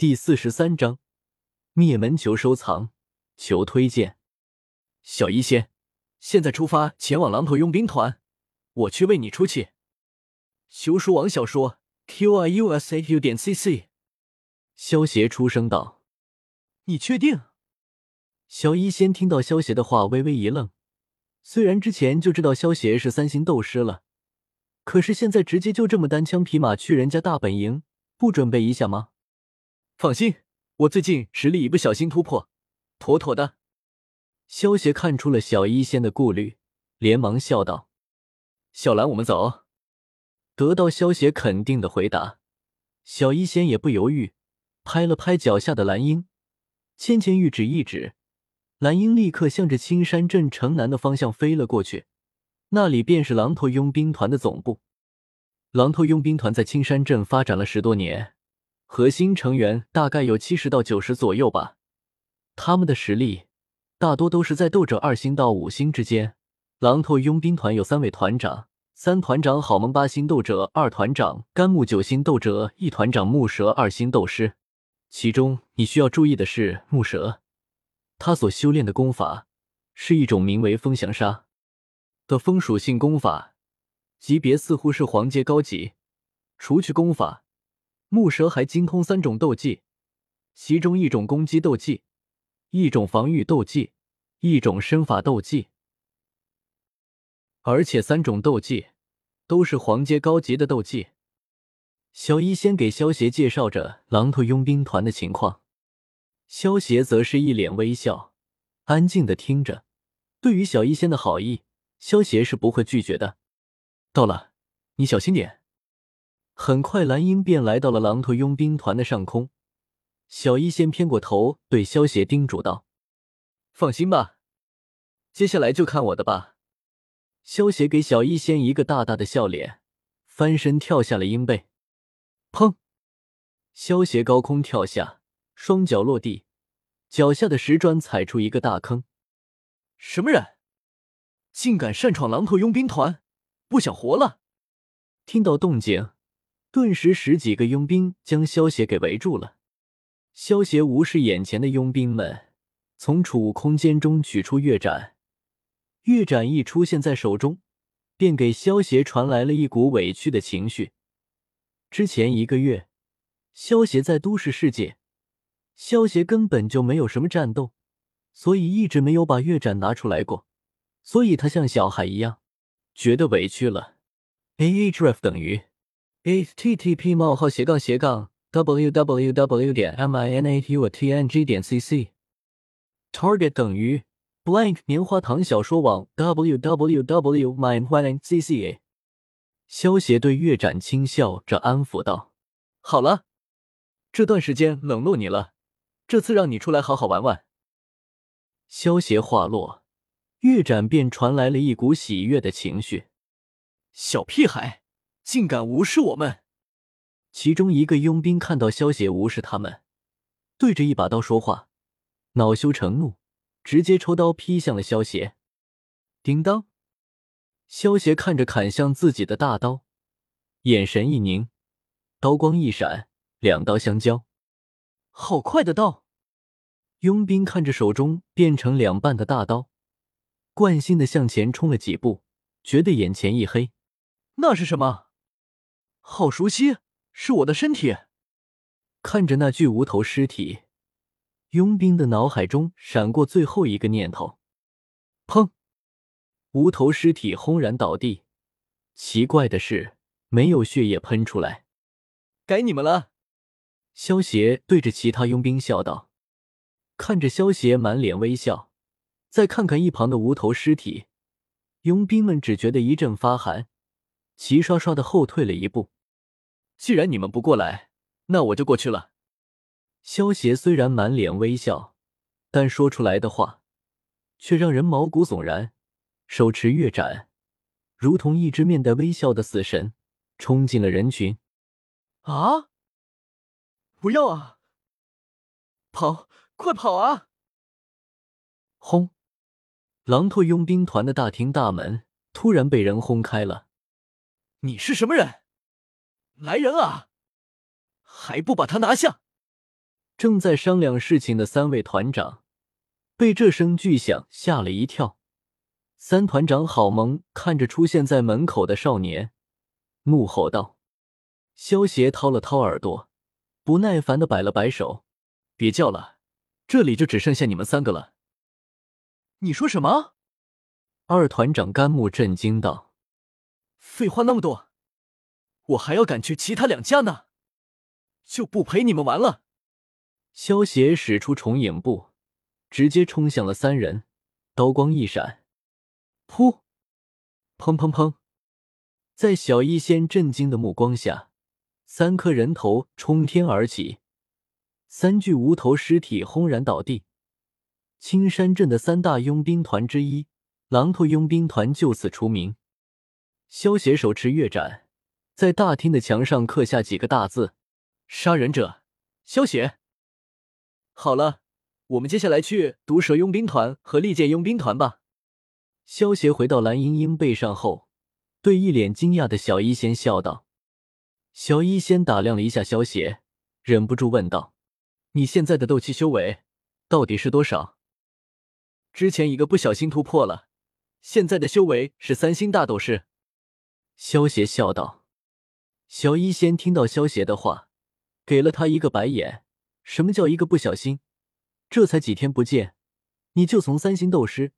第四十三章灭门求收藏，求推荐。小医仙，现在出发前往狼头佣兵团，我去为你出气。求书网小说 q i u s a u 点 c c。萧邪出声道：“你确定？”小医仙听到萧邪的话，微微一愣。虽然之前就知道萧邪是三星斗师了，可是现在直接就这么单枪匹马去人家大本营，不准备一下吗？放心，我最近实力一不小心突破，妥妥的。萧邪看出了小医仙的顾虑，连忙笑道：“小兰，我们走。”得到萧邪肯定的回答，小医仙也不犹豫，拍了拍脚下的蓝鹰，芊芊玉指一指。蓝鹰立刻向着青山镇城南的方向飞了过去，那里便是狼头佣兵团的总部。狼头佣兵团在青山镇发展了十多年，核心成员大概有七十到九十左右吧。他们的实力大多都是在斗者二星到五星之间。狼头佣兵团有三位团长，三团长好梦八星斗者，二团长甘木九星斗者，一团长木蛇二星斗师。其中你需要注意的是木蛇。他所修炼的功法是一种名为“风翔杀”的风属性功法，级别似乎是黄阶高级。除去功法，木蛇还精通三种斗技，其中一种攻击斗技，一种防御斗技，一种身法斗技，而且三种斗技都是黄阶高级的斗技。小医先给萧邪介绍着狼头佣兵团的情况。萧邪则是一脸微笑，安静的听着。对于小医仙的好意，萧邪是不会拒绝的。到了，你小心点。很快，蓝鹰便来到了狼头佣兵团的上空。小医仙偏过头，对萧邪叮嘱道：“放心吧，接下来就看我的吧。”萧邪给小医仙一个大大的笑脸，翻身跳下了鹰背。砰！萧邪高空跳下。双脚落地，脚下的石砖踩出一个大坑。什么人，竟敢擅闯狼头佣兵团？不想活了！听到动静，顿时十几个佣兵将萧邪给围住了。萧邪无视眼前的佣兵们，从储物空间中取出月斩。月斩一出现在手中，便给萧邪传来了一股委屈的情绪。之前一个月，萧邪在都市世界。萧协根本就没有什么战斗，所以一直没有把月斩拿出来过，所以他像小孩一样，觉得委屈了。A H F 等于 http: 冒号斜杠斜杠 www 点 minatutng 点 cc。target 等于 blank 棉花糖小说网 www minetcca。萧协对月展轻笑着安抚道：“好了，这段时间冷落你了。”这次让你出来好好玩玩。萧邪话落，月展便传来了一股喜悦的情绪。小屁孩，竟敢无视我们！其中一个佣兵看到萧邪无视他们，对着一把刀说话，恼羞成怒，直接抽刀劈向了萧邪。叮当，萧邪看着砍向自己的大刀，眼神一凝，刀光一闪，两刀相交。好快的刀！佣兵看着手中变成两半的大刀，惯性的向前冲了几步，觉得眼前一黑。那是什么？好熟悉，是我的身体。看着那具无头尸体，佣兵的脑海中闪过最后一个念头。砰！无头尸体轰然倒地。奇怪的是，没有血液喷出来。该你们了。萧邪对着其他佣兵笑道：“看着萧邪满脸微笑，再看看一旁的无头尸体，佣兵们只觉得一阵发寒，齐刷刷的后退了一步。既然你们不过来，那我就过去了。”萧邪虽然满脸微笑，但说出来的话却让人毛骨悚然。手持月斩，如同一只面带微笑的死神，冲进了人群。啊！不要啊！跑，快跑啊！轰！狼头佣兵团的大厅大门突然被人轰开了。你是什么人？来人啊！还不把他拿下！正在商量事情的三位团长被这声巨响吓了一跳。三团长郝萌看着出现在门口的少年，怒吼道：“萧协掏了掏耳朵，不耐烦的摆了摆手，别叫了，这里就只剩下你们三个了。”你说什么？二团长甘木震惊道：“废话那么多，我还要赶去其他两家呢，就不陪你们玩了。”萧协使出重影步，直接冲向了三人，刀光一闪，噗，砰砰砰，在小医仙震惊的目光下，三颗人头冲天而起，三具无头尸体轰然倒地。青山镇的三大佣兵团之一狼头佣兵团就此除名。萧协手持月斩，在大厅的墙上刻下几个大字：“杀人者，萧邪。”好了，我们接下来去毒蛇佣兵团和利剑佣兵团吧。萧邪回到蓝莹莹背上后，对一脸惊讶的小医仙笑道：“小医仙打量了一下萧邪，忍不住问道：‘你现在的斗气修为到底是多少？’”之前一个不小心突破了，现在的修为是三星大斗士。萧邪笑道。小医仙听到萧邪的话，给了他一个白眼。什么叫一个不小心？这才几天不见，你就从三星斗师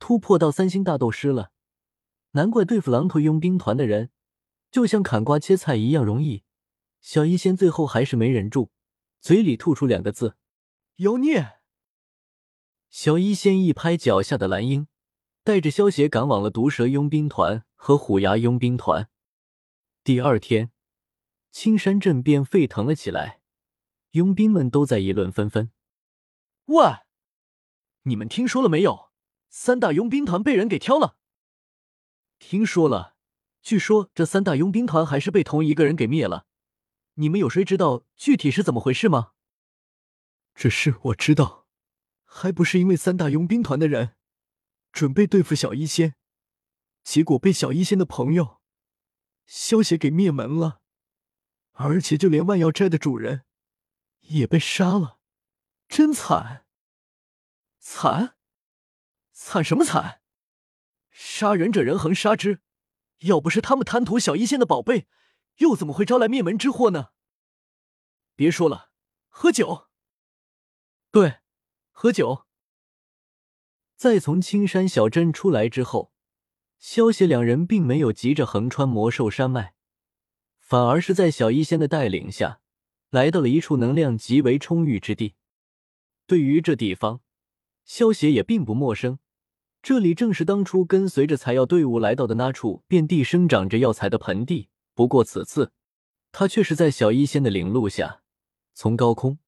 突破到三星大斗师了？难怪对付狼头佣兵团的人，就像砍瓜切菜一样容易。小医仙最后还是没忍住，嘴里吐出两个字：妖孽。小医仙一拍脚下的蓝鹰，带着萧协赶往了毒蛇佣兵团和虎牙佣兵团。第二天，青山镇便沸腾了起来，佣兵们都在议论纷纷。喂，你们听说了没有？三大佣兵团被人给挑了。听说了，据说这三大佣兵团还是被同一个人给灭了。你们有谁知道具体是怎么回事吗？这事我知道。还不是因为三大佣兵团的人准备对付小医仙，结果被小医仙的朋友萧邪给灭门了，而且就连万药斋的主人也被杀了，真惨！惨？惨什么惨？杀人者人恒杀之，要不是他们贪图小医仙的宝贝，又怎么会招来灭门之祸呢？别说了，喝酒。对。喝酒。在从青山小镇出来之后，萧协两人并没有急着横穿魔兽山脉，反而是在小医仙的带领下，来到了一处能量极为充裕之地。对于这地方，萧协也并不陌生，这里正是当初跟随着采药队伍来到的那处遍地生长着药材的盆地。不过此次，他却是在小医仙的领路下，从高空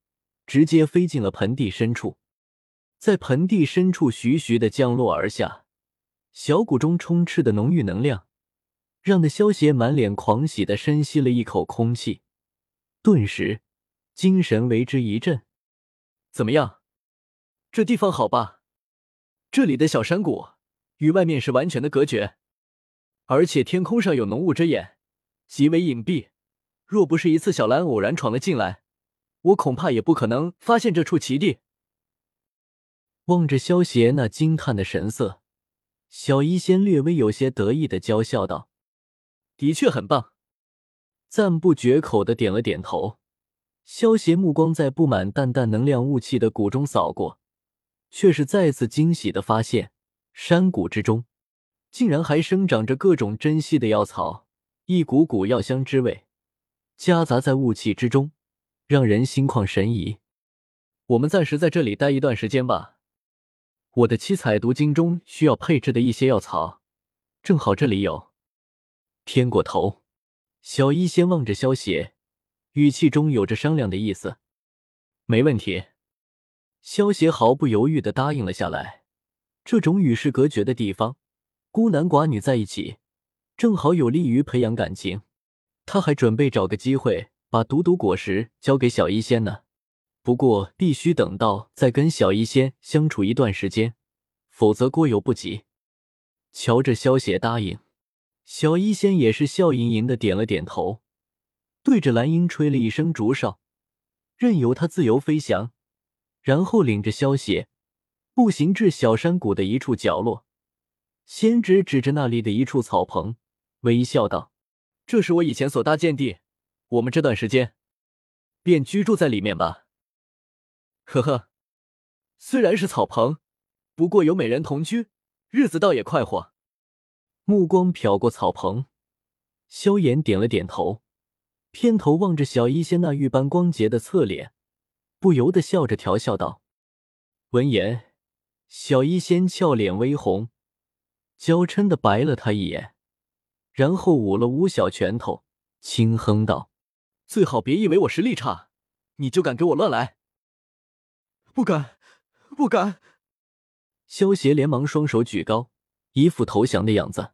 直接飞进了盆地深处。在盆地深处徐徐的降落而下，小谷中充斥的浓郁能量，让那萧邪满脸狂喜的深吸了一口空气，顿时精神为之一振。怎么样，这地方好吧？这里的小山谷与外面是完全的隔绝，而且天空上有浓雾遮掩，极为隐蔽。若不是一次小蓝偶然闯了进来，我恐怕也不可能发现这处奇地。望着萧邪那惊叹的神色，小医仙略微有些得意的娇笑道：“的确很棒。”赞不绝口的点了点头。萧邪目光在布满淡淡能量雾气的谷中扫过，却是再次惊喜的发现，山谷之中竟然还生长着各种珍稀的药草，一股股药香之味夹杂在雾气之中，让人心旷神怡。我们暂时在这里待一段时间吧。我的七彩毒经中需要配置的一些药草，正好这里有。偏过头，小医仙望着萧邪，语气中有着商量的意思。没问题，萧邪毫不犹豫的答应了下来。这种与世隔绝的地方，孤男寡女在一起，正好有利于培养感情。他还准备找个机会把毒毒果实交给小医仙呢。不过，必须等到再跟小医仙相处一段时间，否则过犹不及。瞧着萧邪答应，小医仙也是笑盈盈的点了点头，对着蓝鹰吹了一声竹哨，任由他自由飞翔，然后领着萧邪步行至小山谷的一处角落。仙指指着那里的一处草棚，微笑道：“这是我以前所搭建地，我们这段时间便居住在里面吧。”呵呵，虽然是草棚，不过有美人同居，日子倒也快活。目光瞟过草棚，萧炎点了点头，偏头望着小医仙那玉般光洁的侧脸，不由得笑着调笑道：“闻言，小医仙俏脸微红。”娇嗔的白了他一眼，然后捂了捂小拳头，轻哼道：“最好别以为我实力差，你就敢给我乱来。”“不敢，不敢！”萧邪连忙双手举高，一副投降的样子。